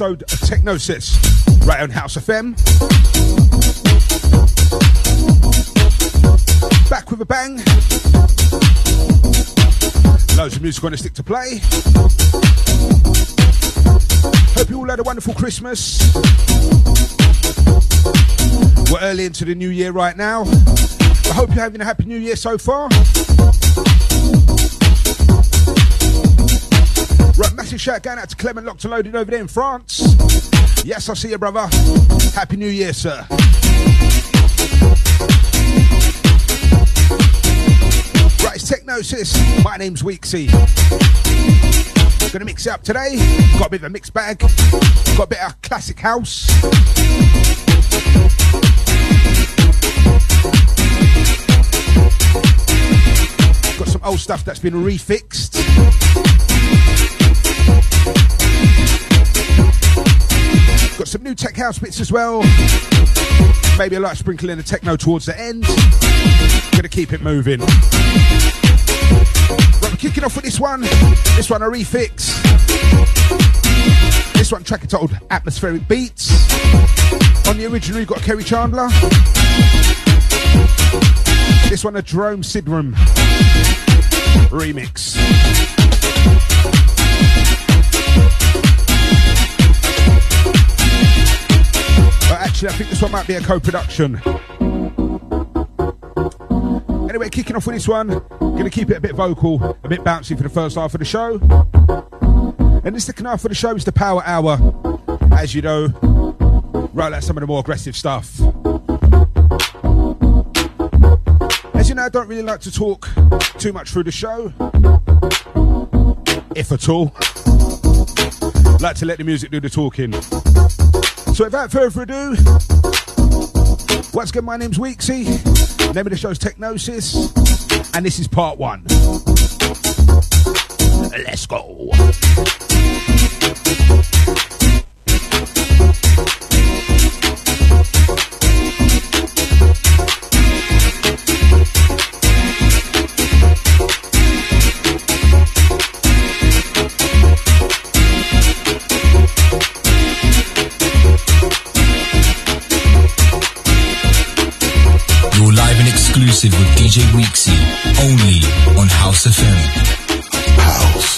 episode of Technosis, right on House FM. Back with a bang. Loads of music on the stick to play. Hope you all had a wonderful Christmas. We're early into the new year right now. I hope you're having a happy new year so far. Massive shout going out to Clement Locked and Loaded over there in France. Yes, I see you, brother. Happy New Year, sir. Right, it's Technosis. My name's Weeksy. Gonna mix it up today. Got a bit of a mixed bag. Got a bit of classic house. Got some old stuff that's been refixed. Tech house bits as well. Maybe a light sprinkle in the techno towards the end. Gonna keep it moving. Right, we're kicking off with this one. This one a refix. This one track entitled Atmospheric Beats. On the original, you got Kerri Chandler. This one a Jerome Sydenham remix. Actually, I think this one might be a co-production. Anyway, kicking off with this one, gonna keep it a bit vocal, a bit bouncy for the first half of the show. And the second half of the show is the Power Hour. As you know, roll out some of the more aggressive stuff. As you know, I don't really like to talk too much through the show, if at all. Like to let the music do the talking. So without further ado, once again, my name's Weeksy. Name of the show's Technosis, and this is part one. Let's go. Exclusive with DJ Weeksy, only on House FM. House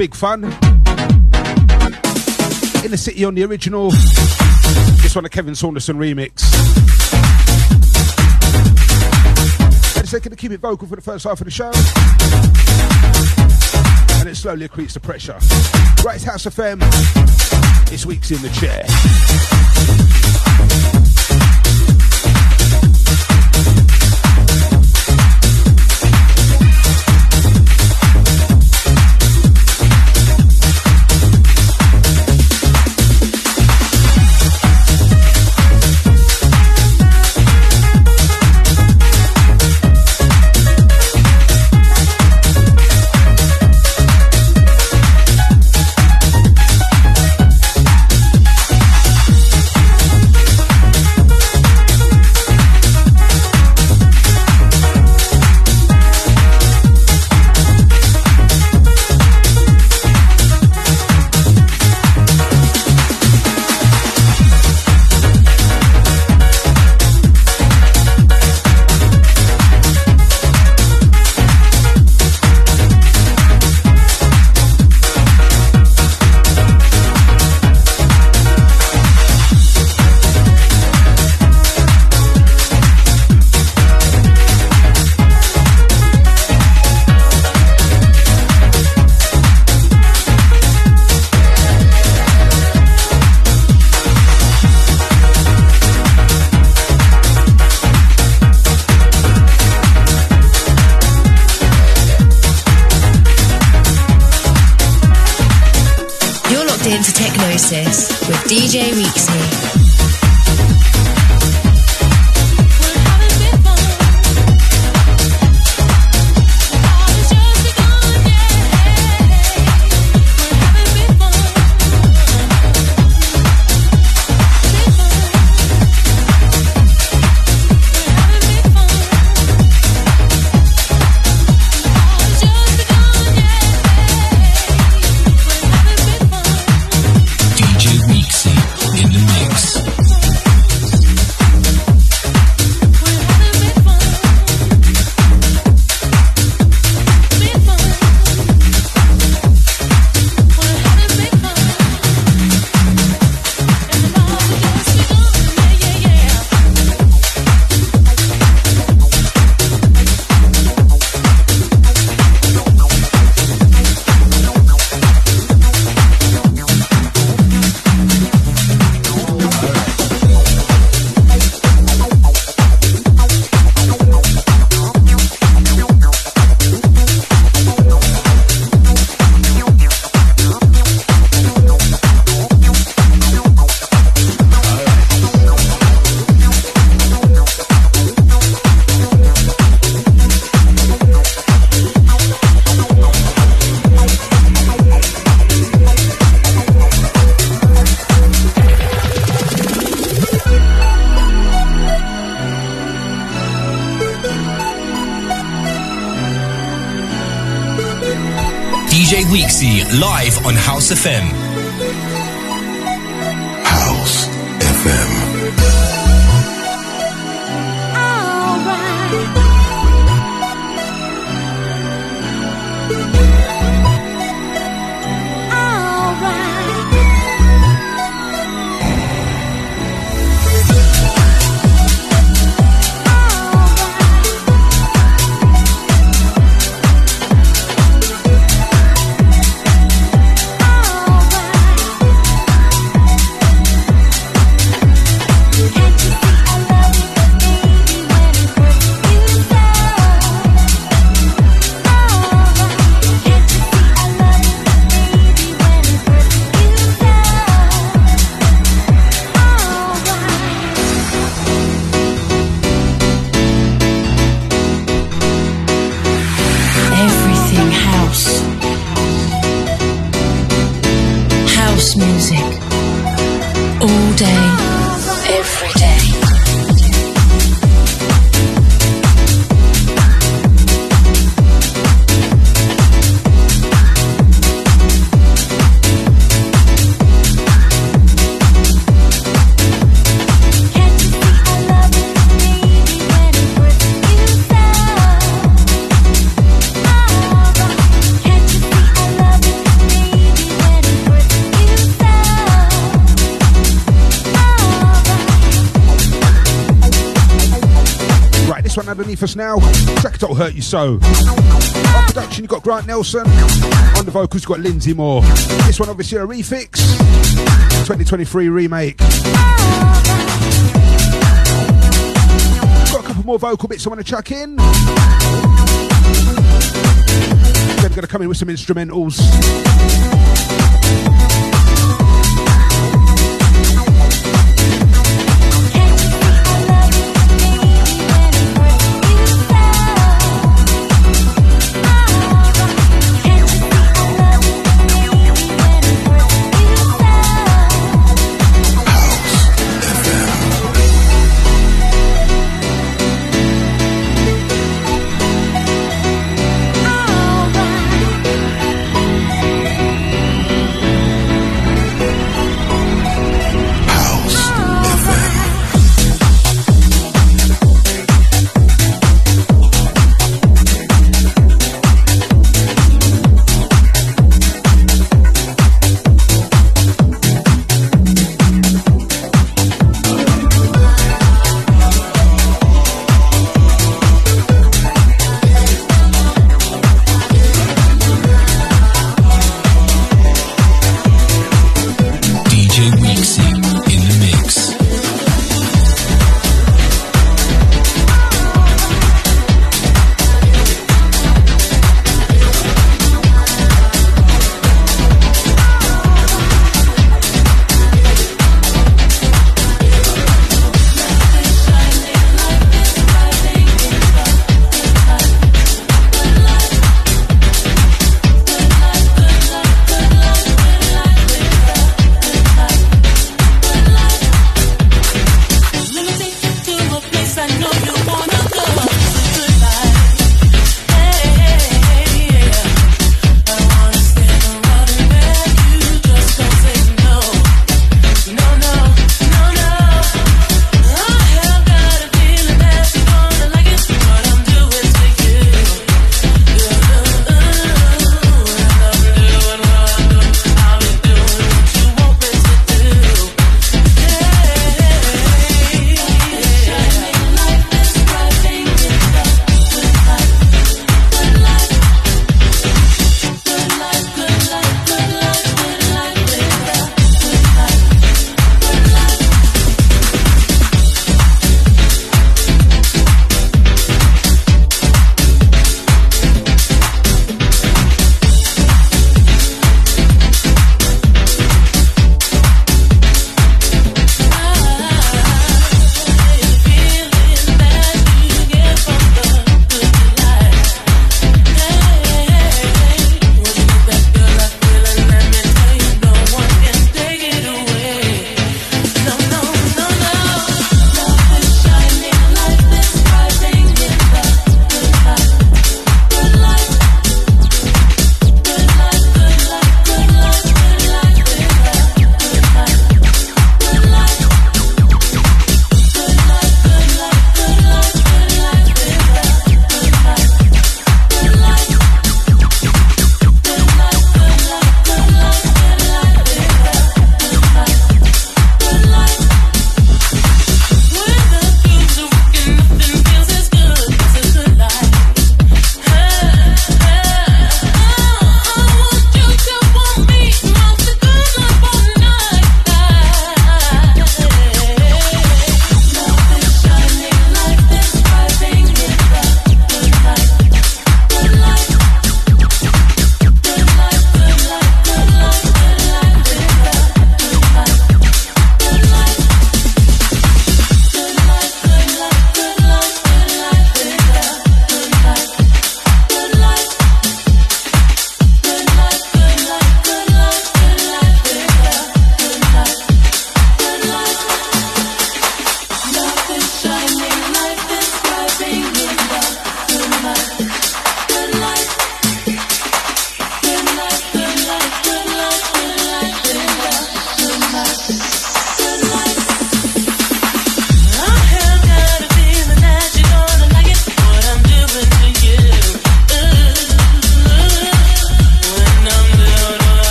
Big Fun. In the City on the original. This one a Kevin Saunderson remix. And it's going to keep it vocal for the first half of the show. And it slowly accretes the pressure. Right, House FM. This week's in the chair. Underneath us now. Track Don't Hurt You So. On production, you've got Grant Nelson. On the vocals, you've got Lindsay Moore. This one, obviously, a refix. 2023 remake. Got a couple more vocal bits I want to chuck in. Then going to come in with some instrumentals.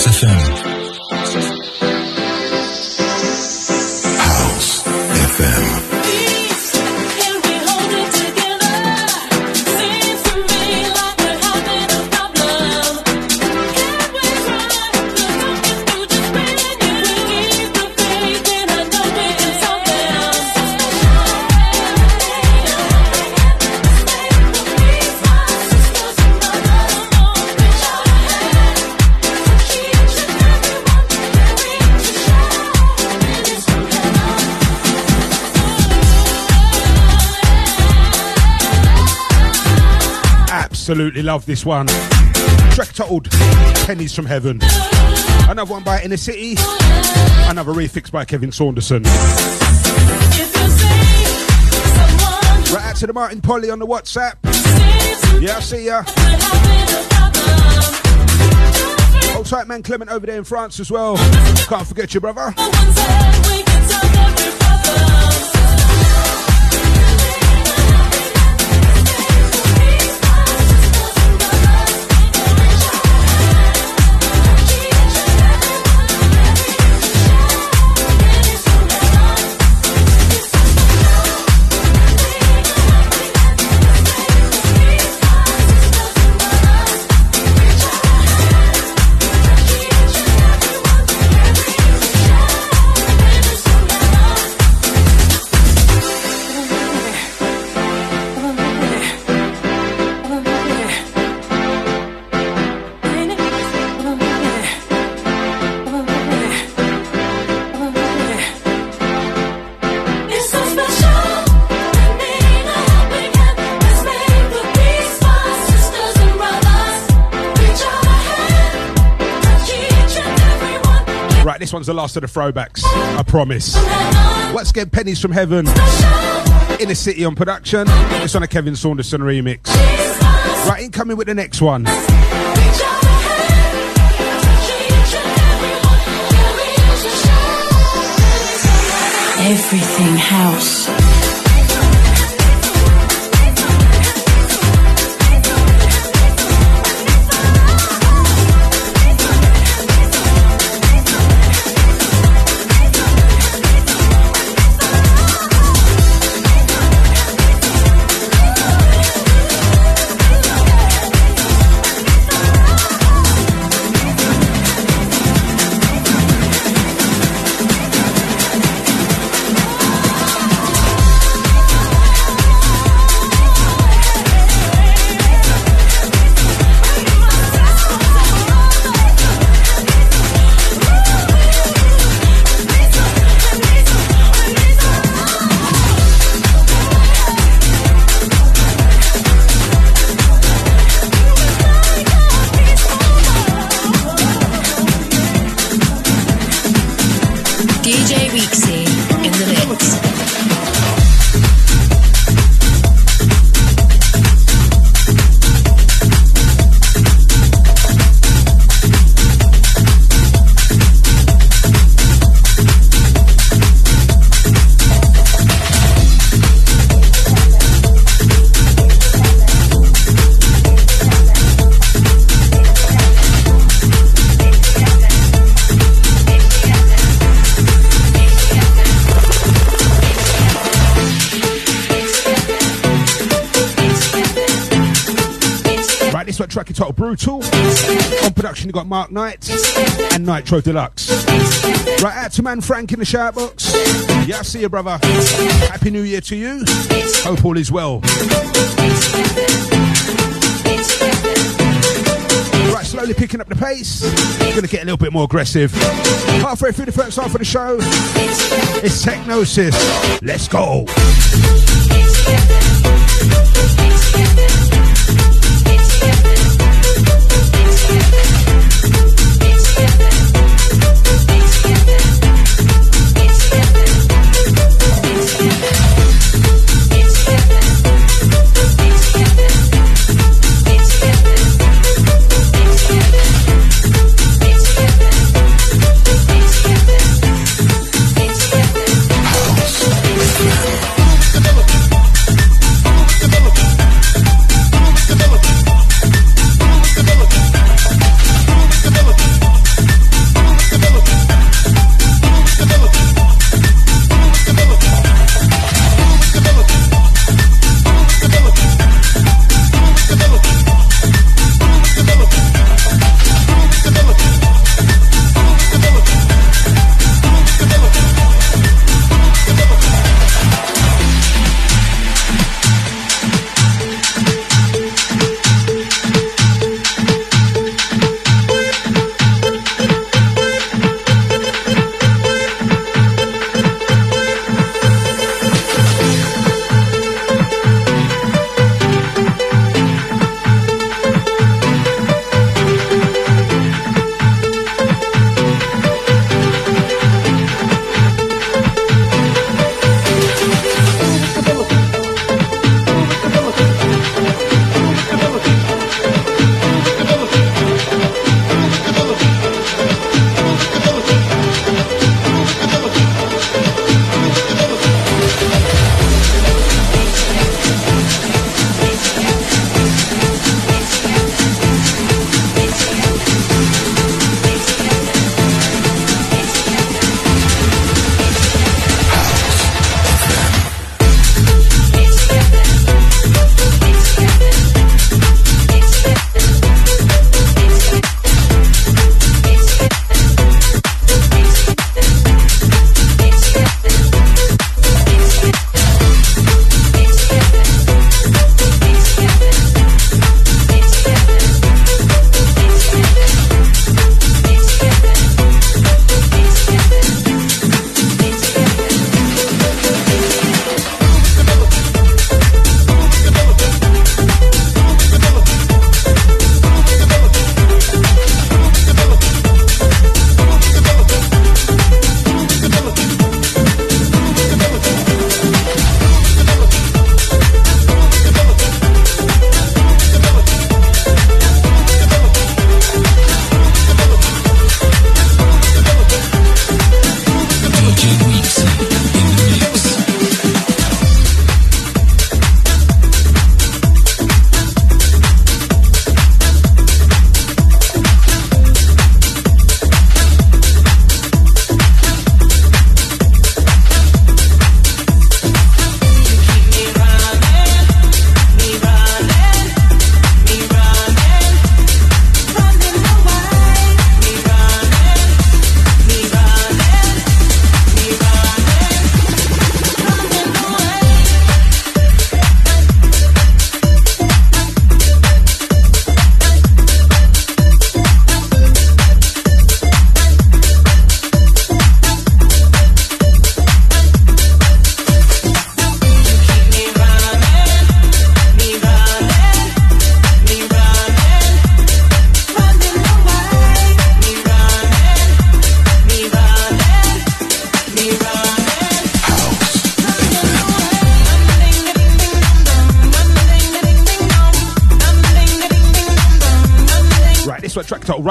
House FM. Absolutely love this one. Track titled Pennies from Heaven. Another one by Inner City. Another refix by Kevin Saunderson. Right out to the Martin Polly on the WhatsApp. Yeah, I see ya. Hold tight, man. Clement over there in France as well. Can't forget you, brother. One's the last of the throwbacks. I promise. Let's get pennies from heaven. Inner City on production. It's on a Kevin Saunderson remix. Right, incoming with the next one. Everything house. Production, you got Mark Knight and Nitro Deluxe. Right, out to man Frank in the shout box. Yeah, I see you, brother. Happy New Year to you. Hope all is well. Right, slowly picking up the pace. Gonna get a little bit more aggressive. Halfway through the first half of the show, it's Technosis. Let's go.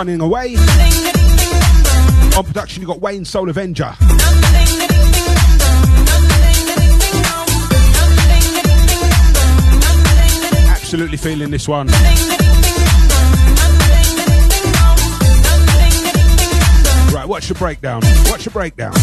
Running Away. On production, you got Wayne Soul Avenger. Absolutely feeling this one. Right, watch the breakdown. Watch the breakdown.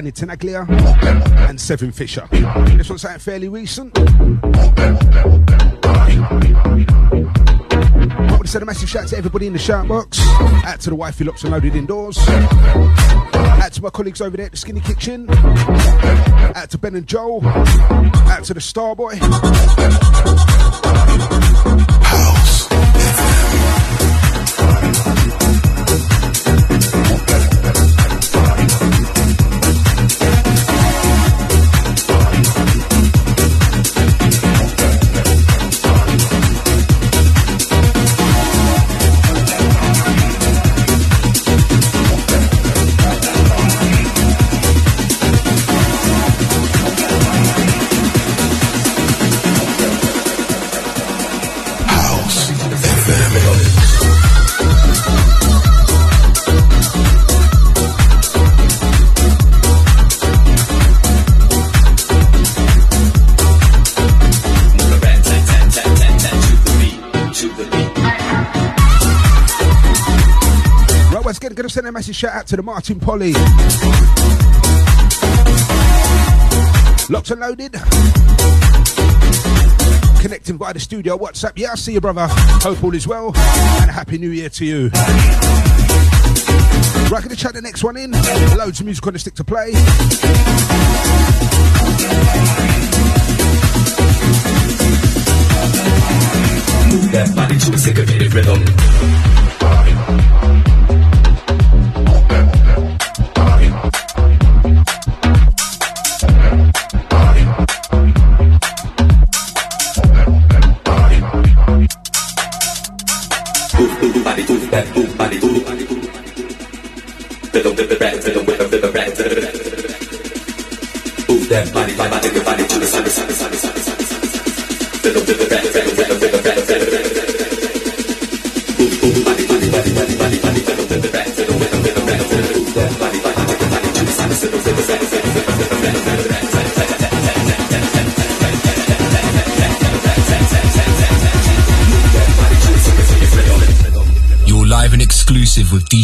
Danny Tenaglia and Seven Fisher. This one's something fairly recent. I want to send a massive shout out to everybody in the shout box. Out to the wifey locks and loaded indoors. Out to my colleagues over there at the Skinny Kitchen. Out to Ben and Joel. Out to the Starboy. Massive shout out to the Martin Polly. Locked and loaded. Connecting via the studio WhatsApp. Yeah, I see you, brother. Hope all is well. And a happy new year to you. Right, gonna chat the next one in. Loads of music on the stick to play. That body to a syncopated rhythm. That, body,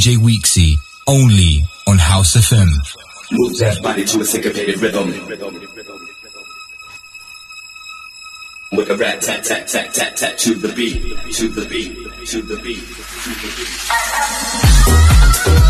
DJ Weeksy, only on House of FM. Move that body to a syncopated rhythm. With a rat tat tat tat tat tat to the beat, to the beat, to the beat, to the beat.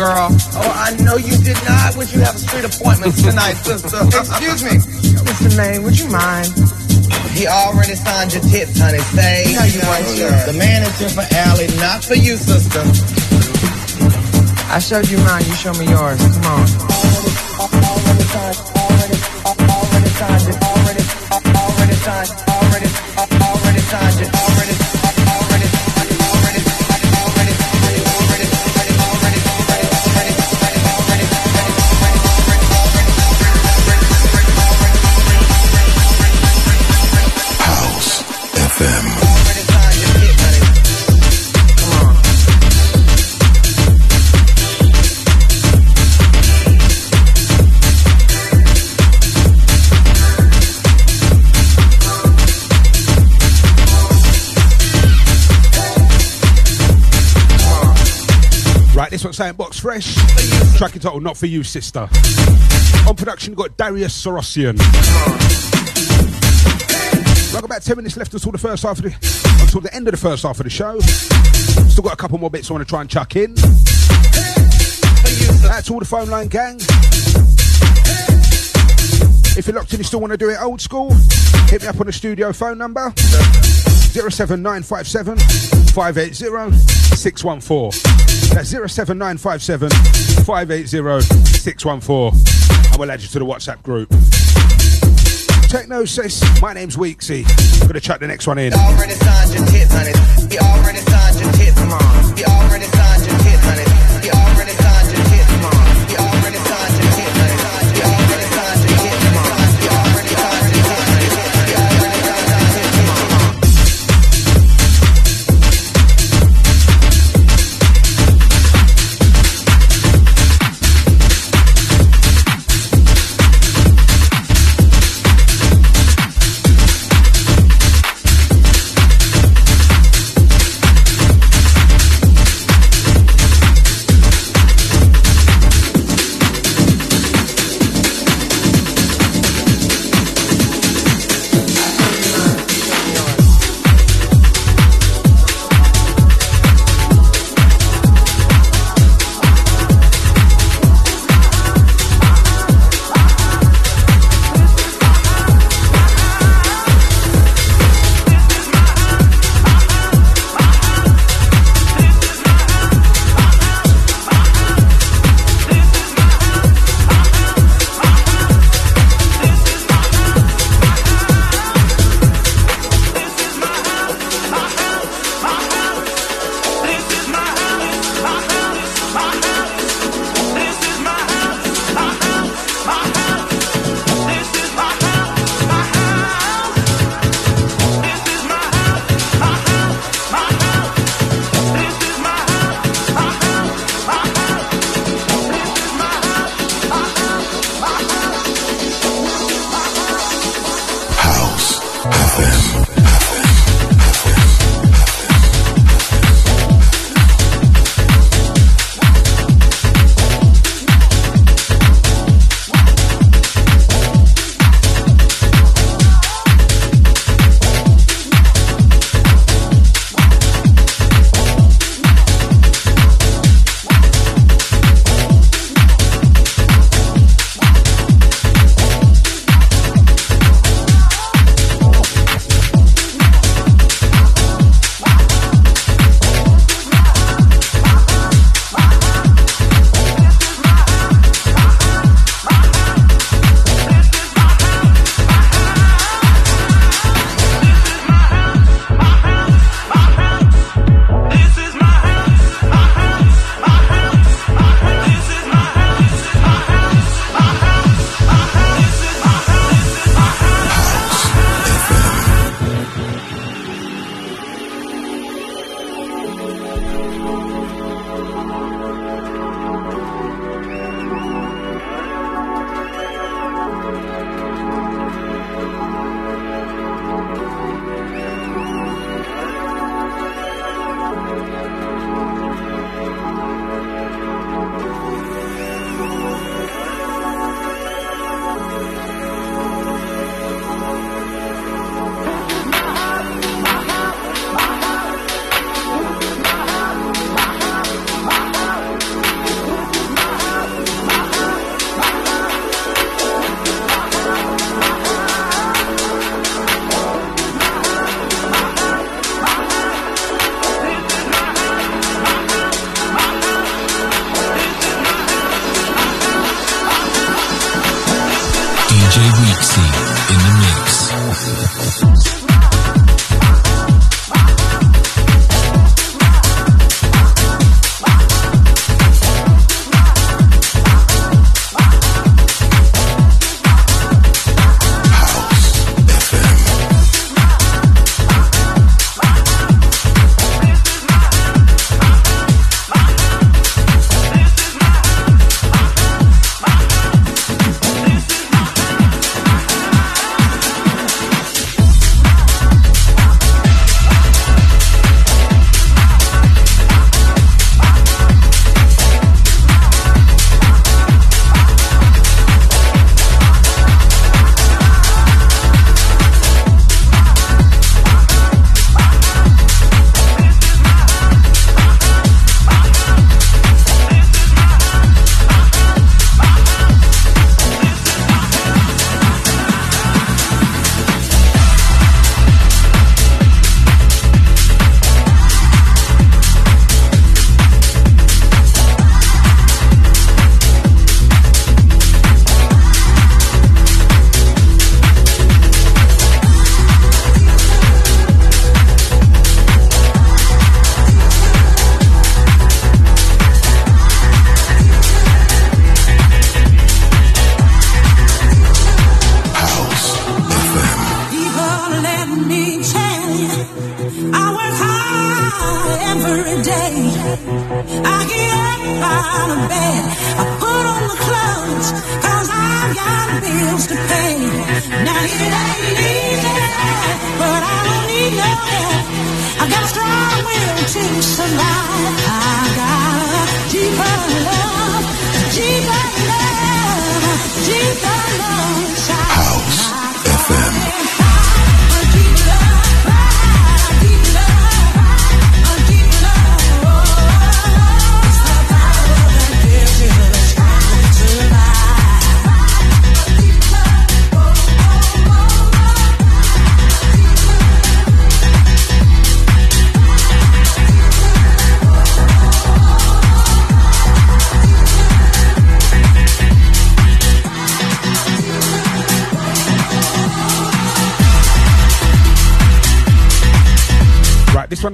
Girl. Oh, I know you did not. Would you have a street appointment tonight, sister? Excuse me. Mr. May, would you mind? He already signed your tits, honey. Say, No, you. The man is here for Allie, not for you, sister. I showed you mine, you show me yours. Come on. Box Fresh. Track entitled Not For You, Sister. On production, got Darius Syrossian. We've got about 10 minutes left until the first half of the until the end of the first half of the show. Still got a couple more bits I want to try and chuck in. That's all the phone line gang. If you're locked in, you still want to do it old school, hit me up on the studio phone number 07957 580 614. That's 07957 580 614. And we'll add you to the WhatsApp group. Technosis, my name's Weeksy. Gonna chuck the next one in.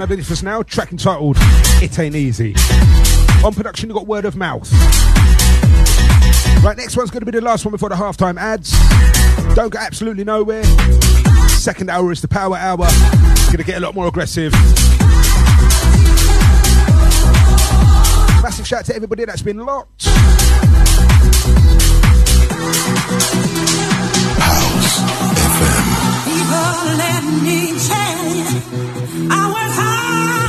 Right, this one I did just now, track entitled It Ain't Easy. On production, you got word of mouth. Right, next one's going to be the last one before the halftime ads. Don't go absolutely nowhere. Second hour is the power hour. It's going to get a lot more aggressive. Massive shout out to everybody that's been locked. House FM. People,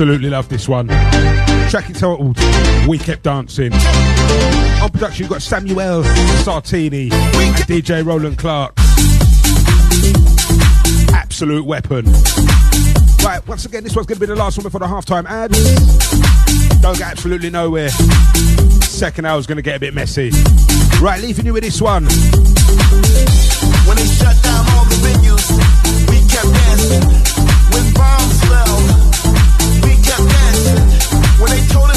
Absolutely love this one. Track entitled We Kept Dancing. On production, you've got Samuel Sartini and DJ Roland Clark. Absolute weapon. Right, once again, this one's going to be the last one before the halftime ad. Don't go absolutely nowhere. Second hour's going to get a bit messy. Right, leaving you with this one. When shut down all the venues, we kept dancing. They told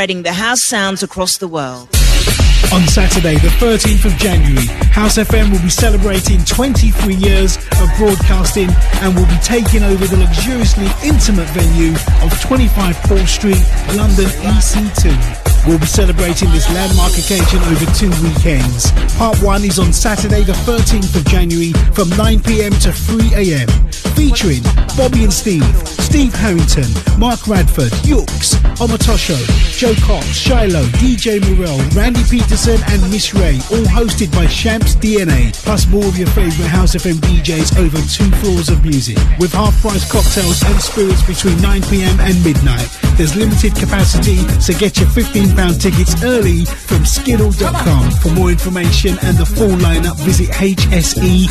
spreading the house sounds across the world. On Saturday, the 13th of January, House FM will be celebrating 23 years of broadcasting and will be taking over the luxuriously intimate venue of 25 Paul Street, London EC2. We'll be celebrating this landmark occasion over two weekends. Part 1 is on Saturday, the 13th of January from 9pm to 3am, featuring Bobby and Steve, Steve Harrington, Mark Radford, Yooks, Omotosho, Joe Cox, Shiloh, DJ Morel, Randy Peterson, and Miss Ray, all hosted by Shamps DNA, plus more of your favourite House FM DJs over two floors of music. With half price cocktails and spirits between 9pm and midnight. There's limited capacity, so get your £15 tickets early from skiddle.com. For more information and the full lineup, visit hse.fm.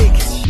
big.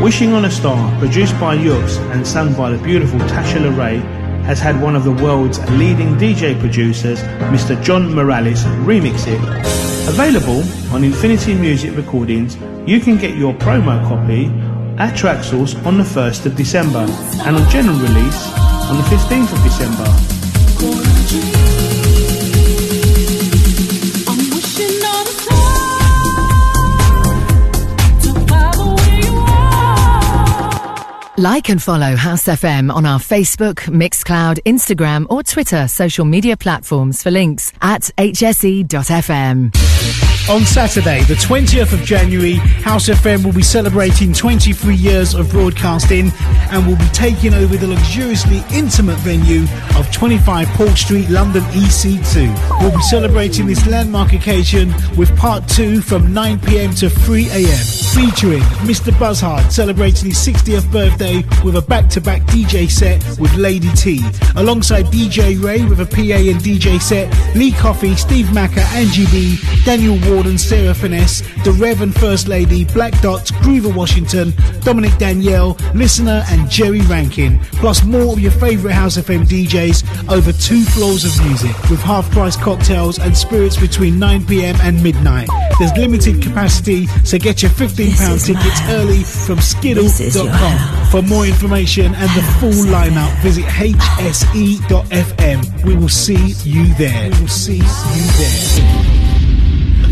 Wishing on a Star, produced by Yux and sung by the beautiful Tasha LeRae, has had one of the world's leading DJ producers, Mr. John Morales, remix it. Available on Infinity Music Recordings, you can get your promo copy at Traxsource on the 1st of December and on general release on the 15th of December. Like and follow House FM on our Facebook, Mixcloud, Instagram, or Twitter social media platforms for links at hse.fm. On Saturday, the 20th of January, House FM will be celebrating 23 years of broadcasting and will be taking over the luxuriously intimate venue of 25 Port Street, London EC2. We'll be celebrating this landmark occasion with part two from 9pm to 3am, featuring Mr. Buzzhard celebrating his 60th birthday with a back-to-back DJ set with Lady T, alongside DJ Ray with a PA and DJ set, Lee Coffey, Steve Macker, Angie B, Daniel Warden, Sarah Finesse, The Rev and First Lady, Black Dots, Groover Washington, Dominic Danielle, Listener and Jerry Rankin, plus more of your favourite House FM DJs over two floors of music with half-price cocktails and spirits between 9pm and midnight. There's limited capacity, so get your £15 tickets early from skiddle.com. For more information and the full lineup, visit hse.fm. We will see you there. We will see you there.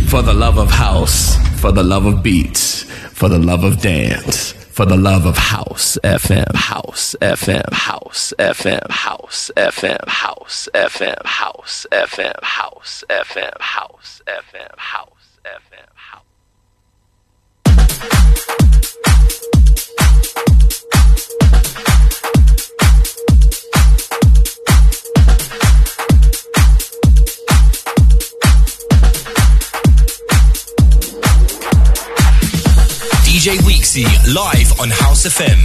For the love of house, for the love of beats, for the love of dance, for the love of house FM, house FM, house FM, house FM, house FM, house FM, house FM, house FM, house FM, house. DJ Weeksy live on House FM.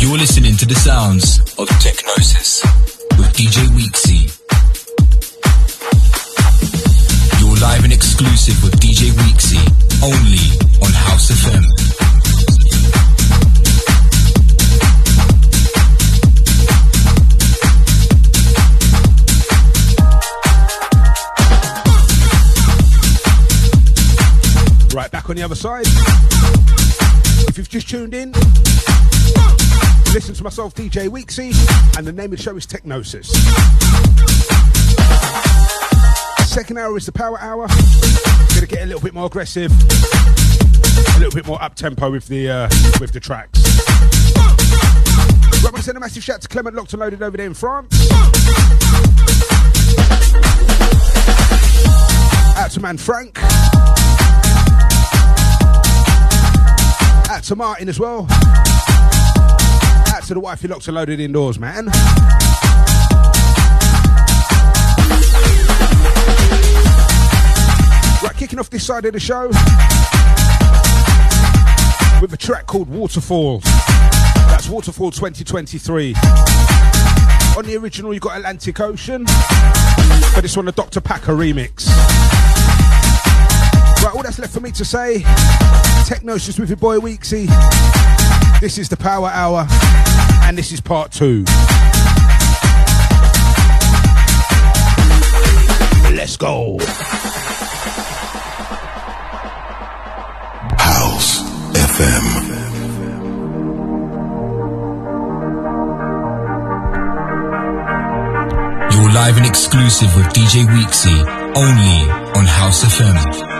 You're listening to the sounds of Technosis with DJ Weeksy. You're live and exclusive with DJ Weeksy only on House FM. Right, back on the other side. If you've just tuned in, listen to myself, DJ Weeksy, and the name of the show is Technosis. Second hour is the power hour. Gonna get a little bit more aggressive, a little bit more up tempo with the uh, with the tracks. Right, I'm gonna send a massive shout to Clement Locked and Loaded over there in France. Out to man Frank. Out to Martin as well. Out to the wife who locked and loaded indoors, man. Right, kicking off this side of the show with a track called Waterfall. That's Waterfall 2023. On the original, you got Atlantic Ocean, but this one, the Dr. Packer remix. Right, all that's left for me to say, Technosis with your boy Weeksy. This is the Power Hour, and this is part two. Let's go. House FM. You're live and exclusive with DJ Weeksy only on House FM.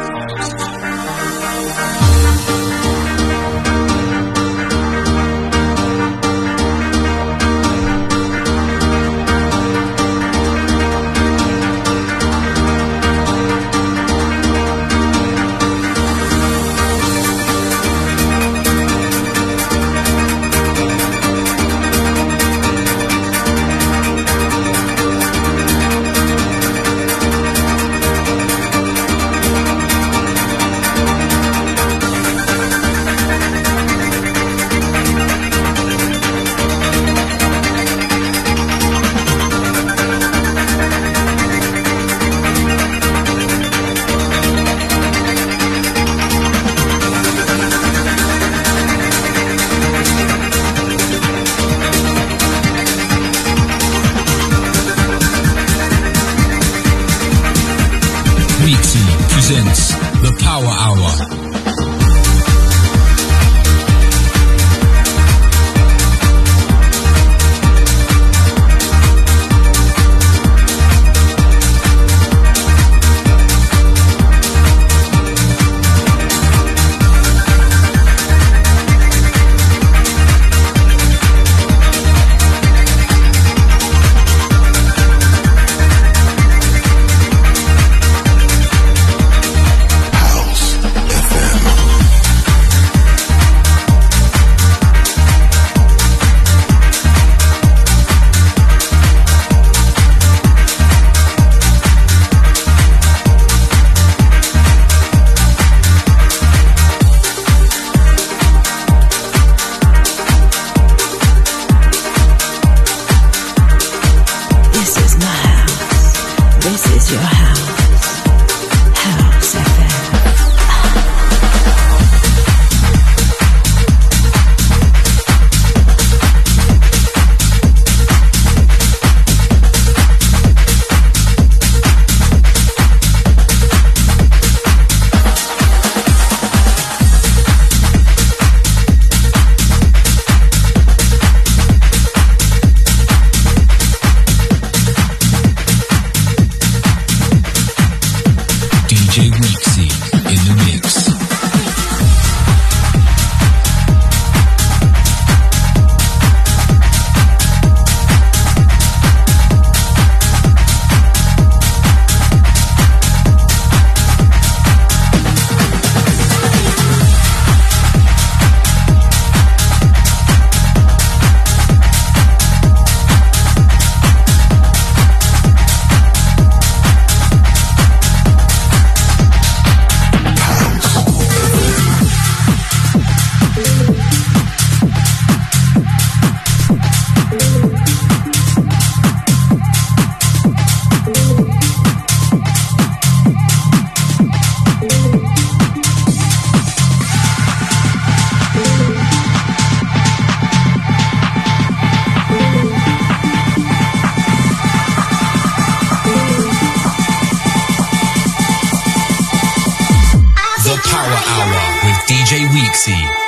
DJ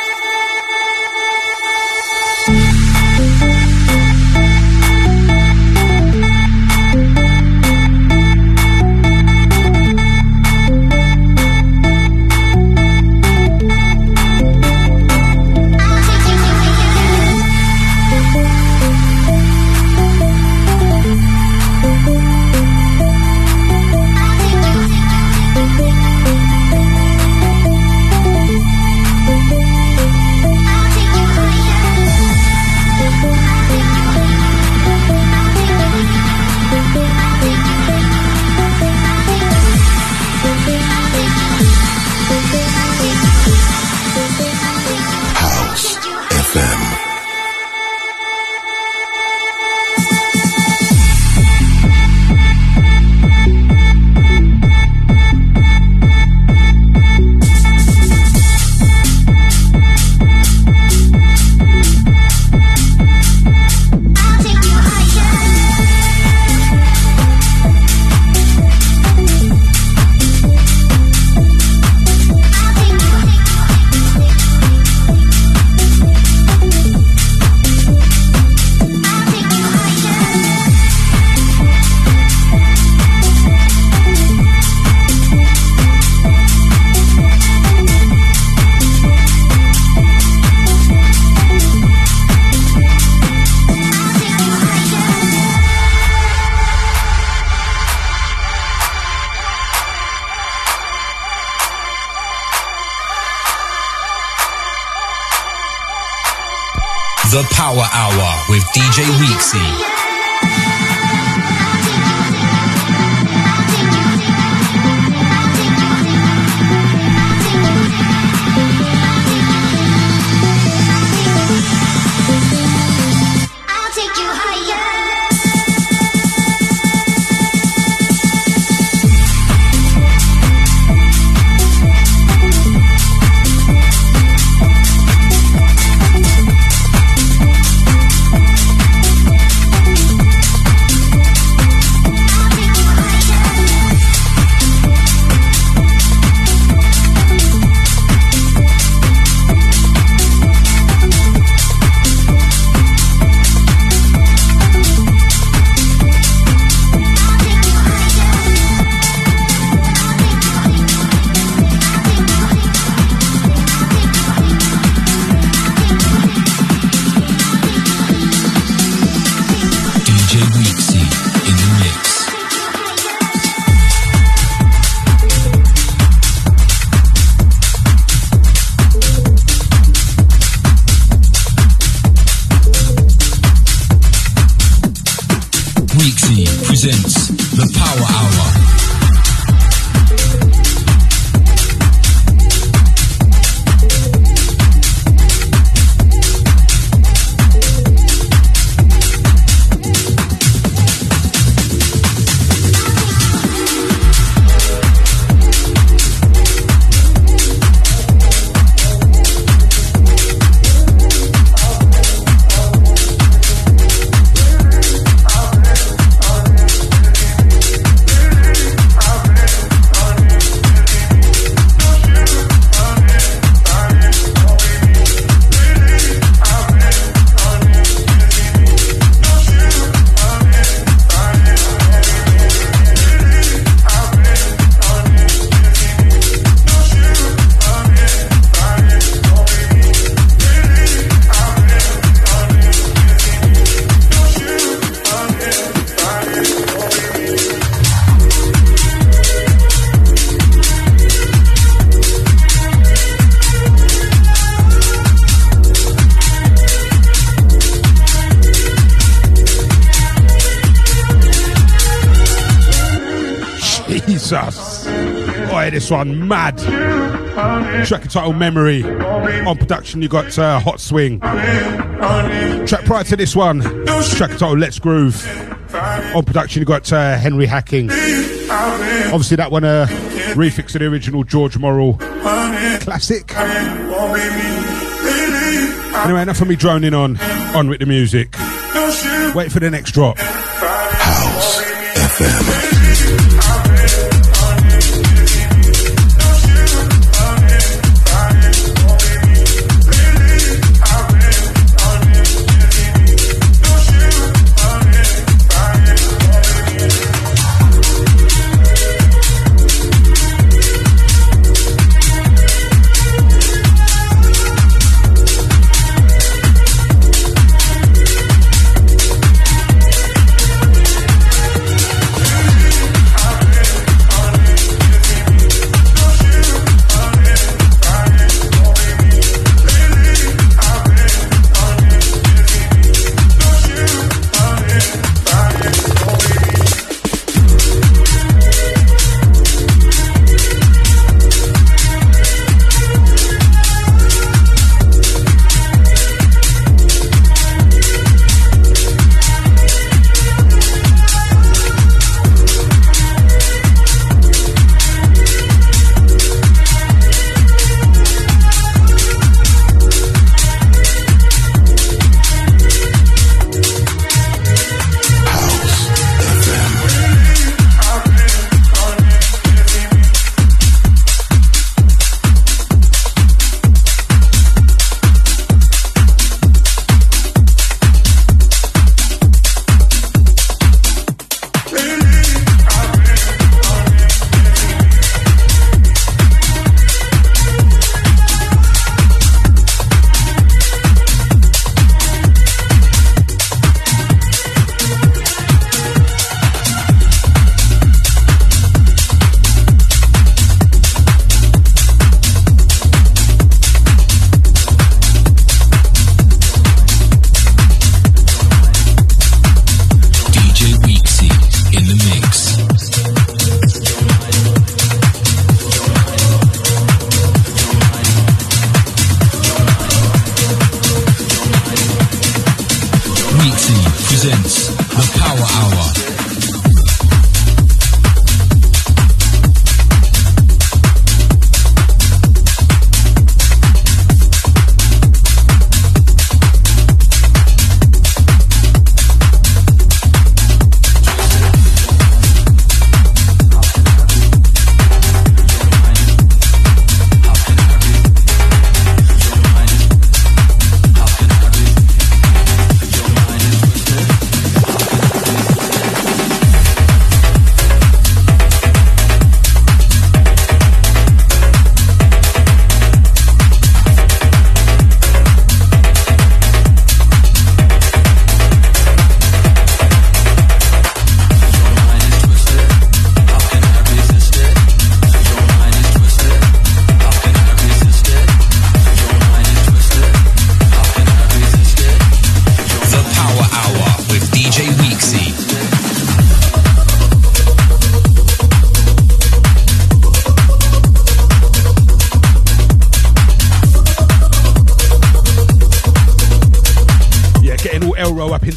one mad. Track entitled Memory. On production, you got uh, Hot Swing. Track prior to this one, track entitled Let's Groove. On production, you got uh, Henry Hacking. Obviously, that one uh, refix of the original George Morel classic. Anyway, enough of me droning on. On with the music. Wait for the next drop. House FM. Presents the Power Hour.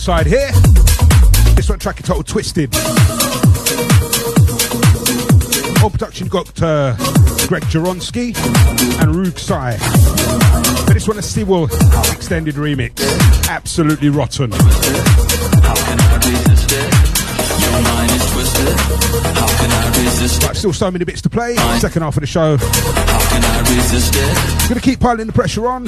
Inside here. This one track entitled Twisted. All production got uh, Greg Jaronsky and Rug Sai. But this one is Stewell extended remix. Absolutely rotten. Right, still so many bits to play. Second half of the show. Gonna keep piling the pressure on.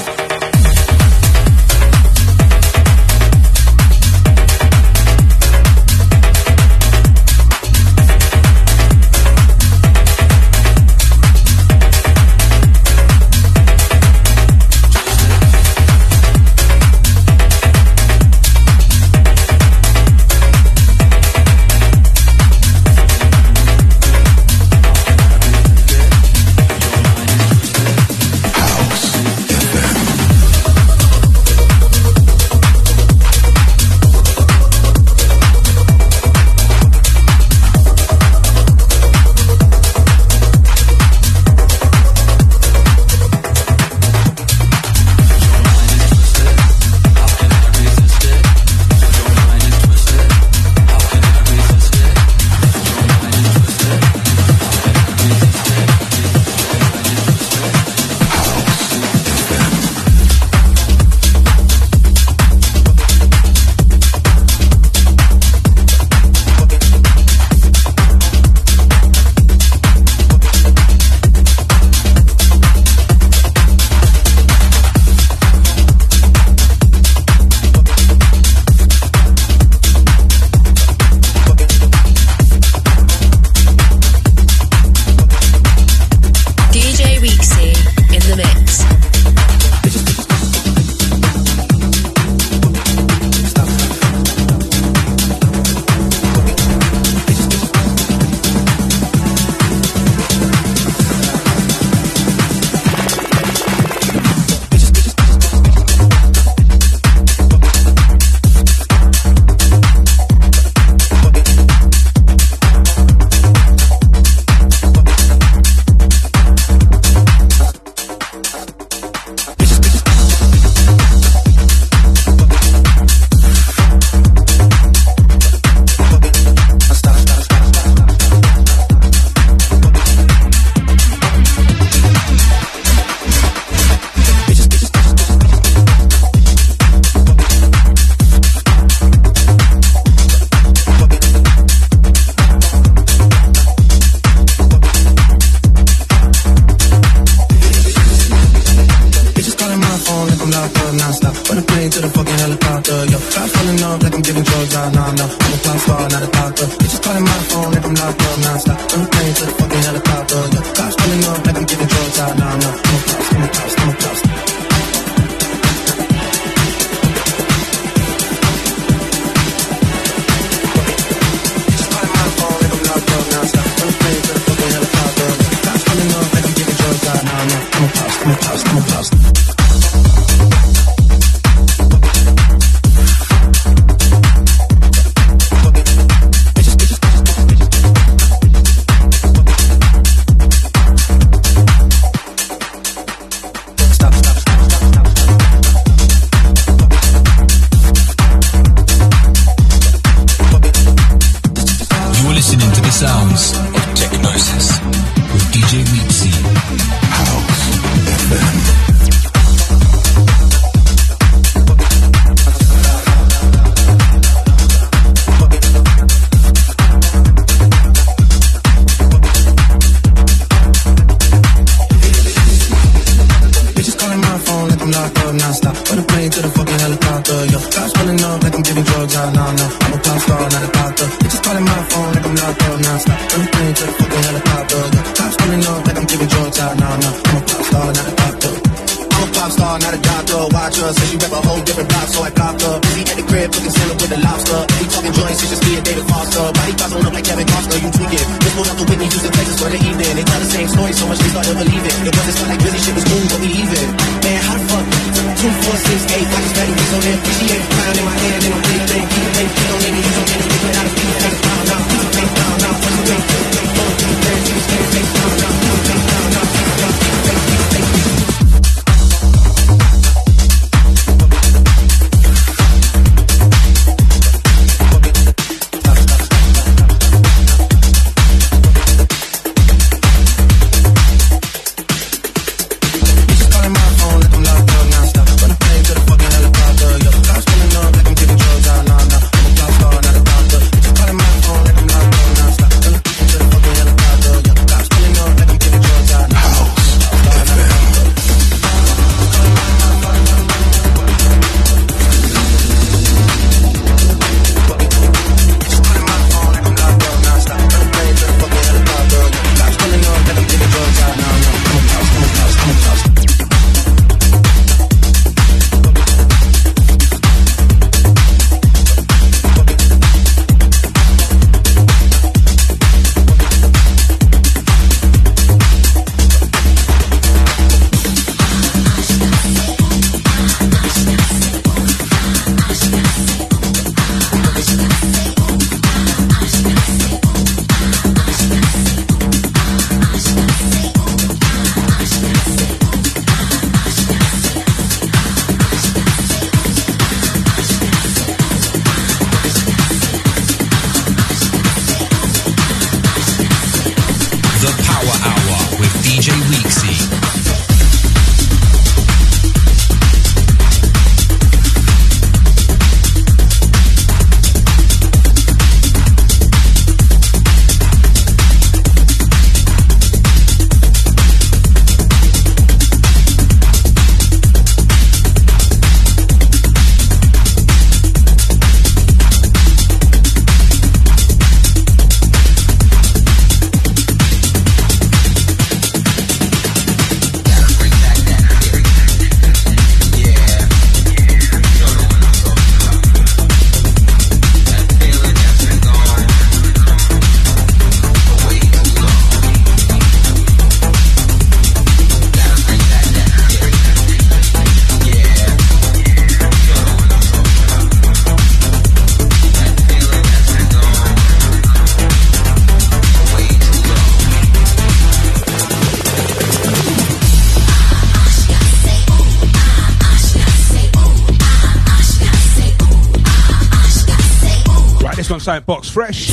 Box Fresh.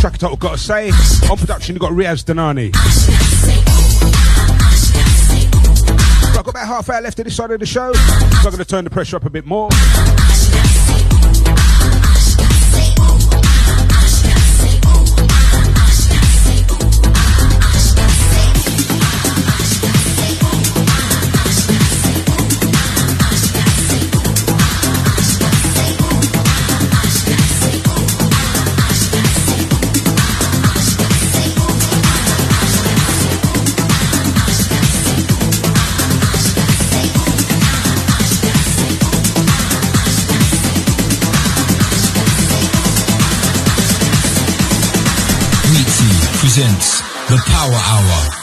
Track title Gotta Say. On production, you got Riaz Danani. I've got about half hour left of this side of the show, so I'm going to turn the pressure up a bit more. Presents the Power Hour.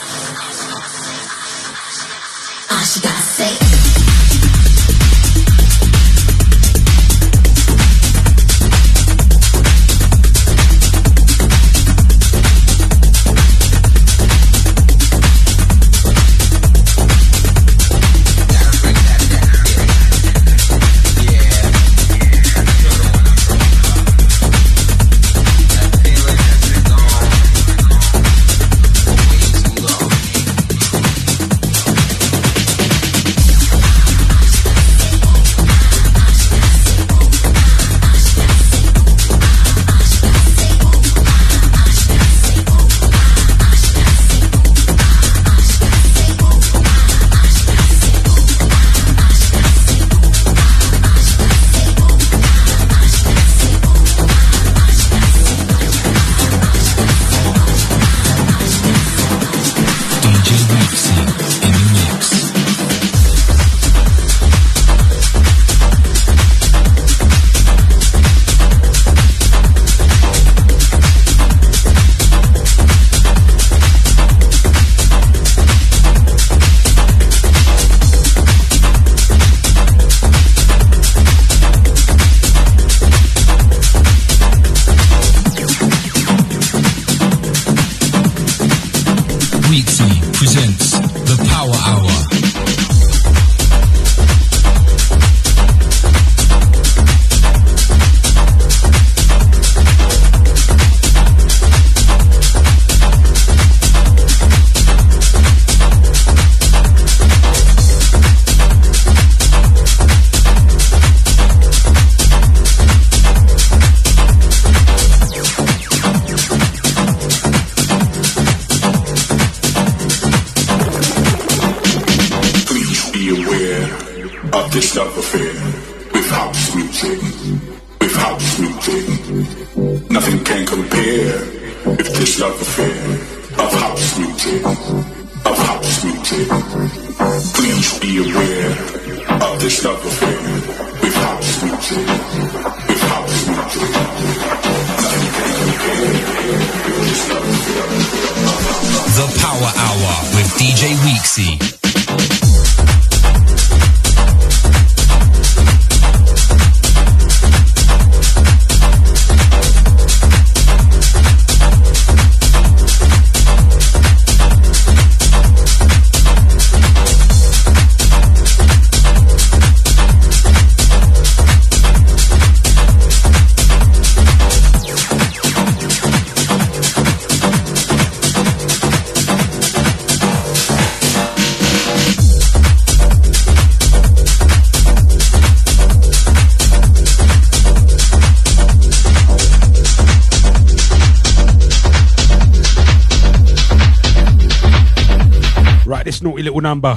Little number.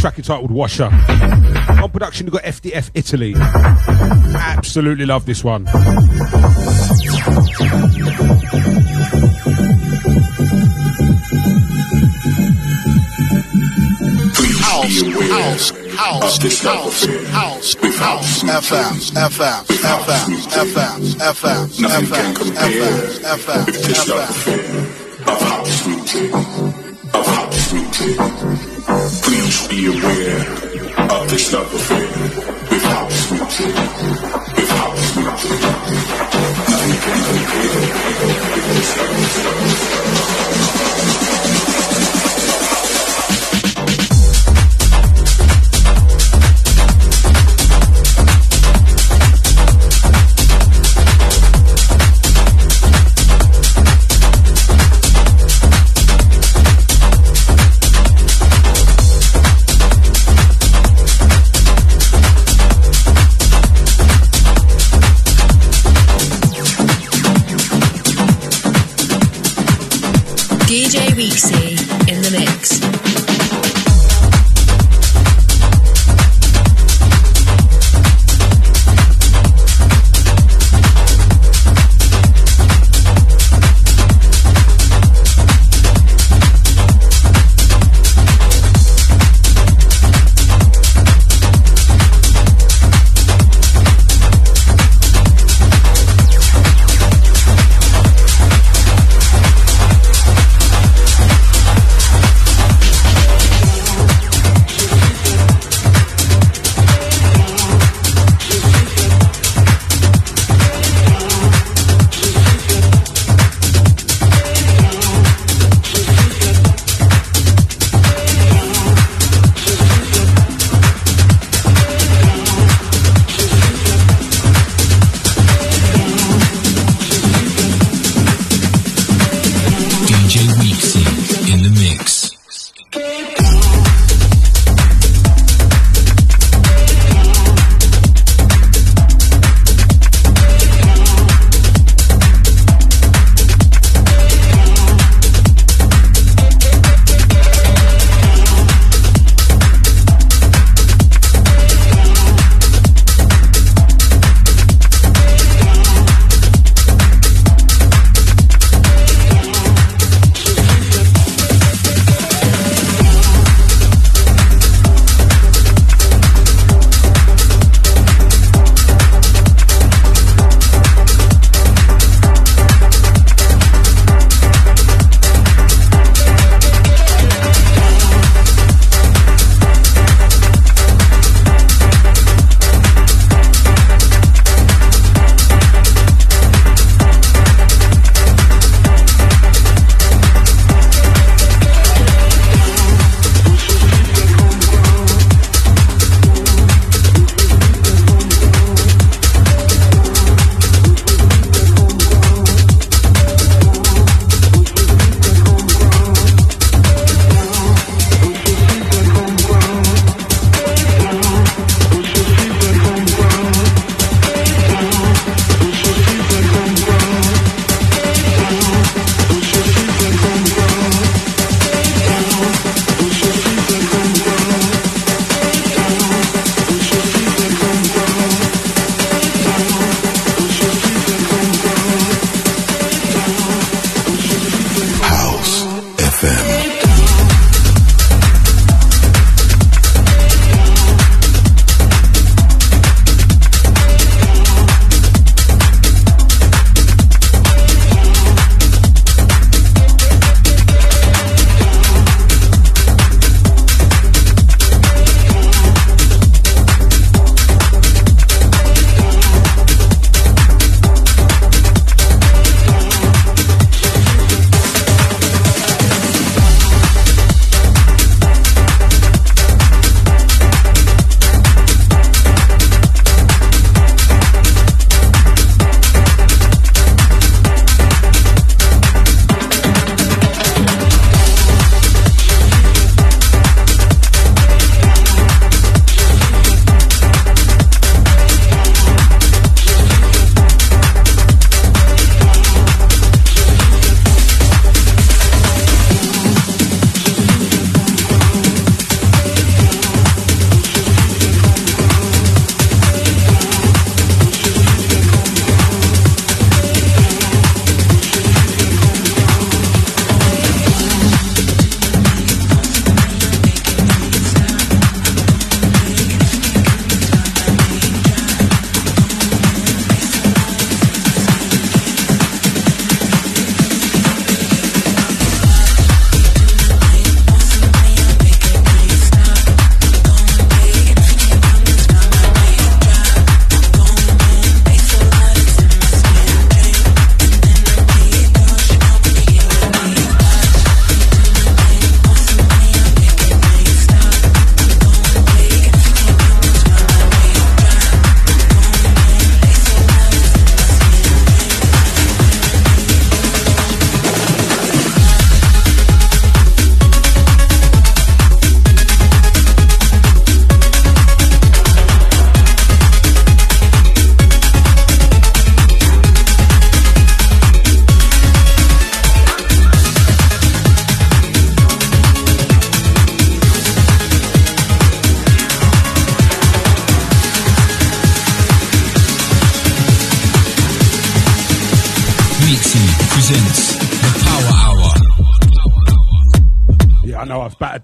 Track entitled Washer. On production, you got FDF Italy. Absolutely love this one. Please be aware of this love affair with house music. FM, With house FM, music. FM, FM, Nothing can FM, compare FM, with this love FM. affair of DJ Weeksy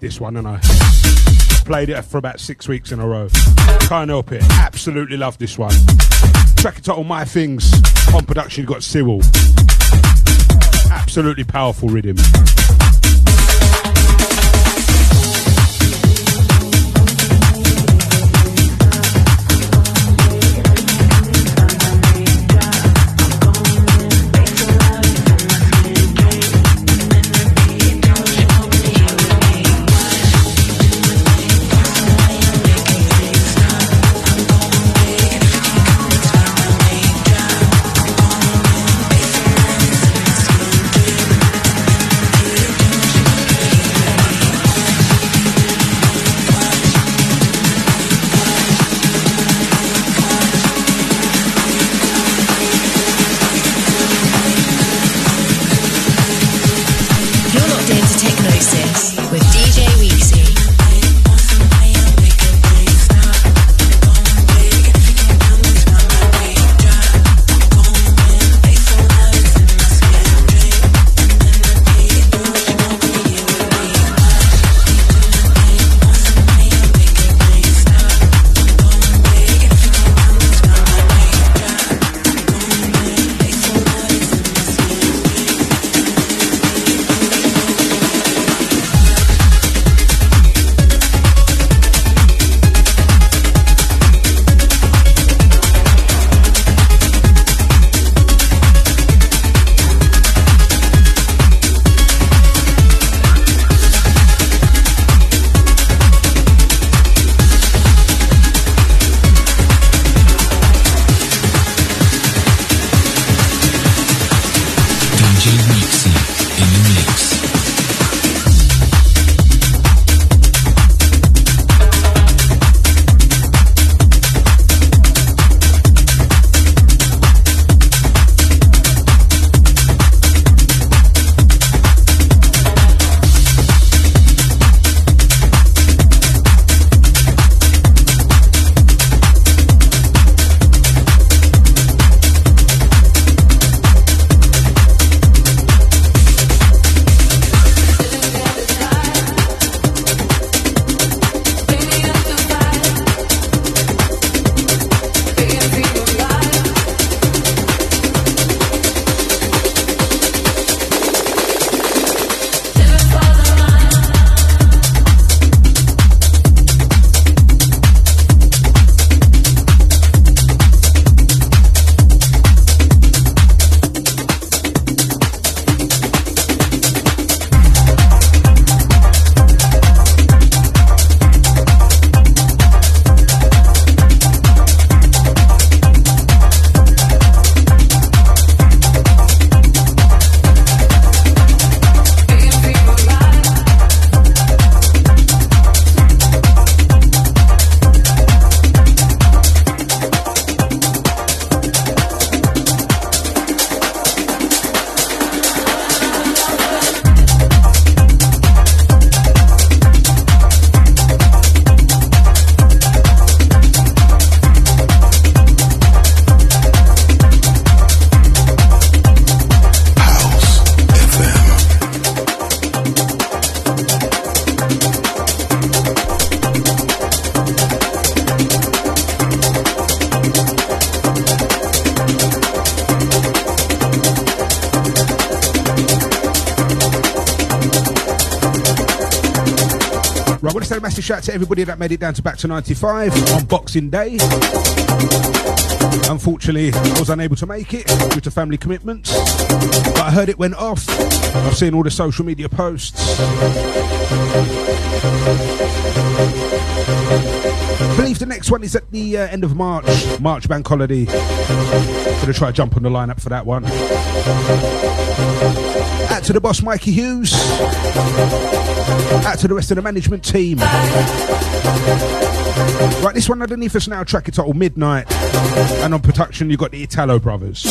this one, and I played it for about six weeks in a row. Can't help it. Absolutely love this one. Track title My Things. On production, got Cyril. Absolutely powerful rhythm. Out to everybody that made it down to back to 95 on Boxing Day. Unfortunately, I was unable to make it due to family commitments, but I heard it went off. I've seen all the social media posts. I believe the next one is at the uh, end of March, March Bank Holiday. Gonna try to jump on the lineup for that one. To the boss, Mikey Hughes. Out to the rest of the management team. Right, this one underneath us now, track it titled Midnight. And on production, you've got the Italo Brothers.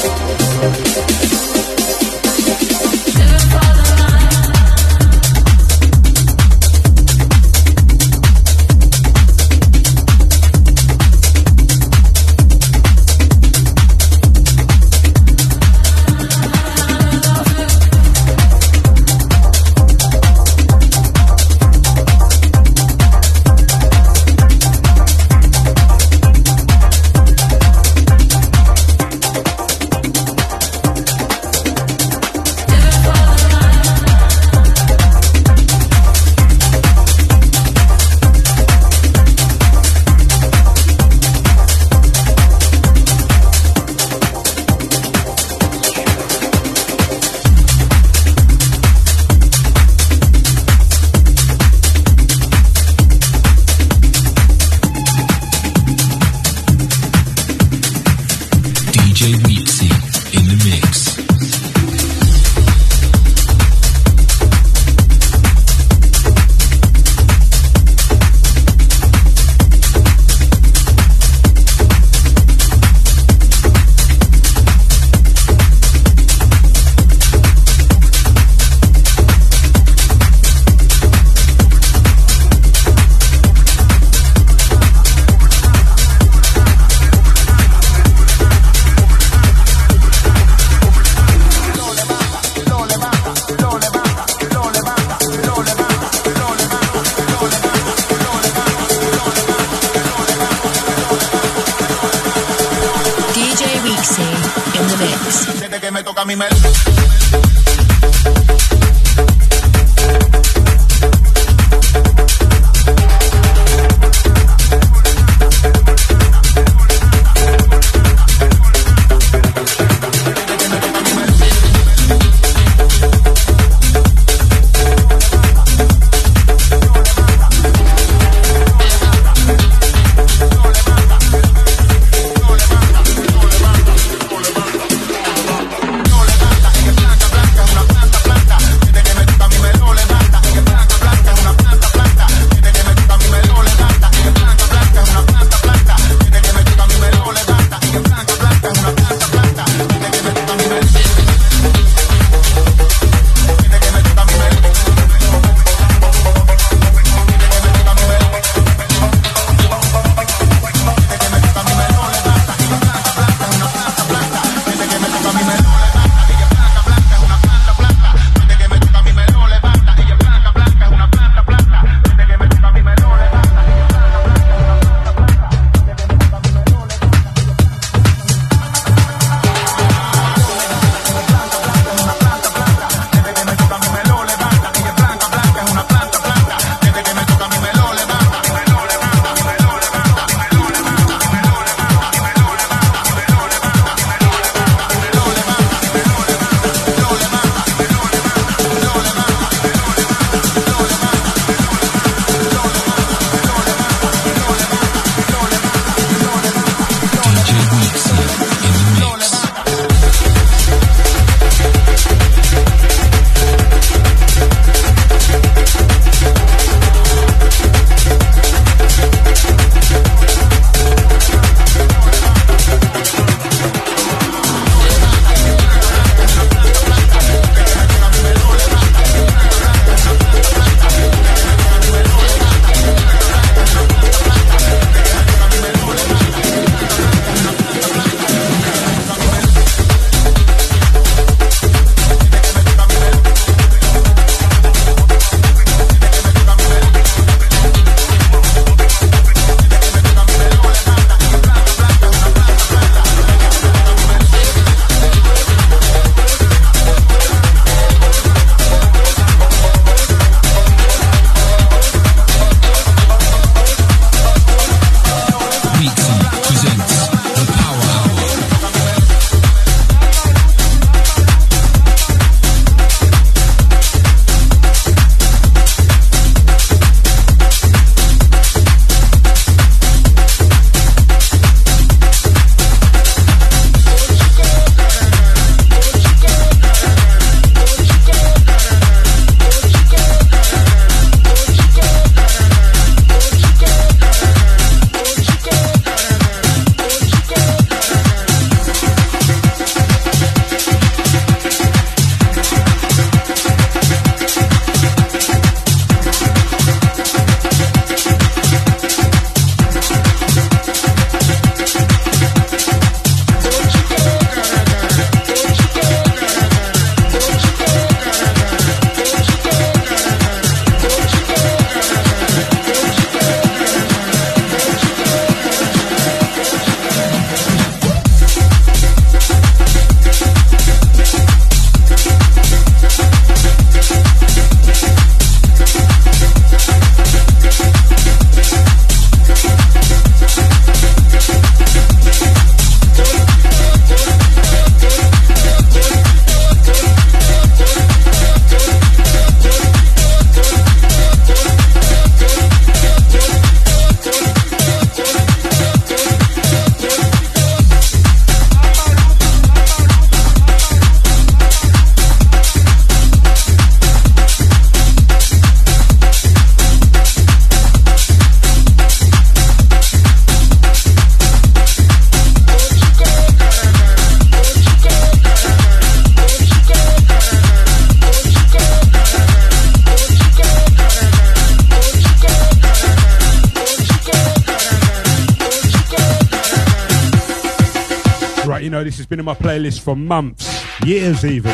My playlist for months, years even.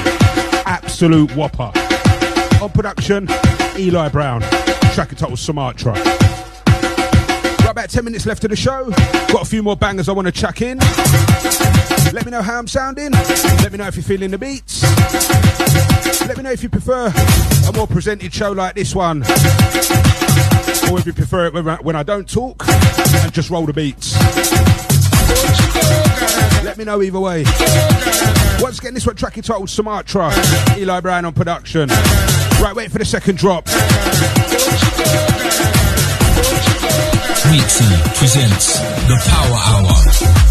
Absolute whopper. On production, Eli Brown. Track entitled Sumatra. Right, about 10 minutes left of the show. Got a few more bangers I want to chuck in. Let me know how I'm sounding. Let me know if you're feeling the beats. Let me know if you prefer a more presented show like this one. Or if you prefer it when I, when I don't talk and just roll the beats. Let me know either way. Once again, this one track entitled Sumatra. Eli Brown on production. Right, wait for the second drop. Weeksy presents The Power Hour.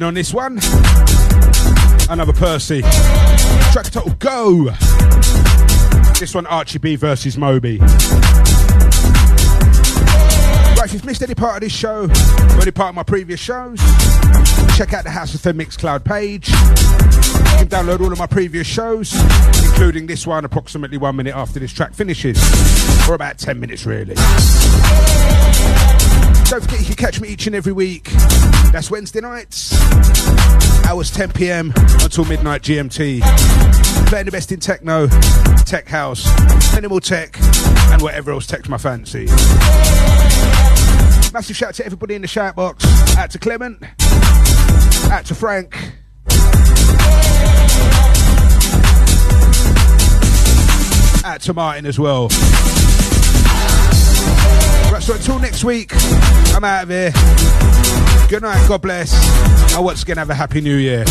On this one. Another Percy. Track title Go. This one Archie B versus Moby. Right, if you've missed any part of this show, or any part of my previous shows, check out the House of Fem Mixcloud page. You can download all of my previous shows, including this one approximately one minute after this track finishes, or about 10 minutes really. Don't forget you can catch me each and every week. That's Wednesday nights, hours 10 pm until midnight GMT. Playing the best in techno, tech house, minimal tech, and whatever else takes my fancy. Massive shout out to everybody in the shout box. Out to Clement, out to Frank. Out to Martin as well. Right, so until next week, I'm out of here. Good night, God bless. And once again, have a happy new year.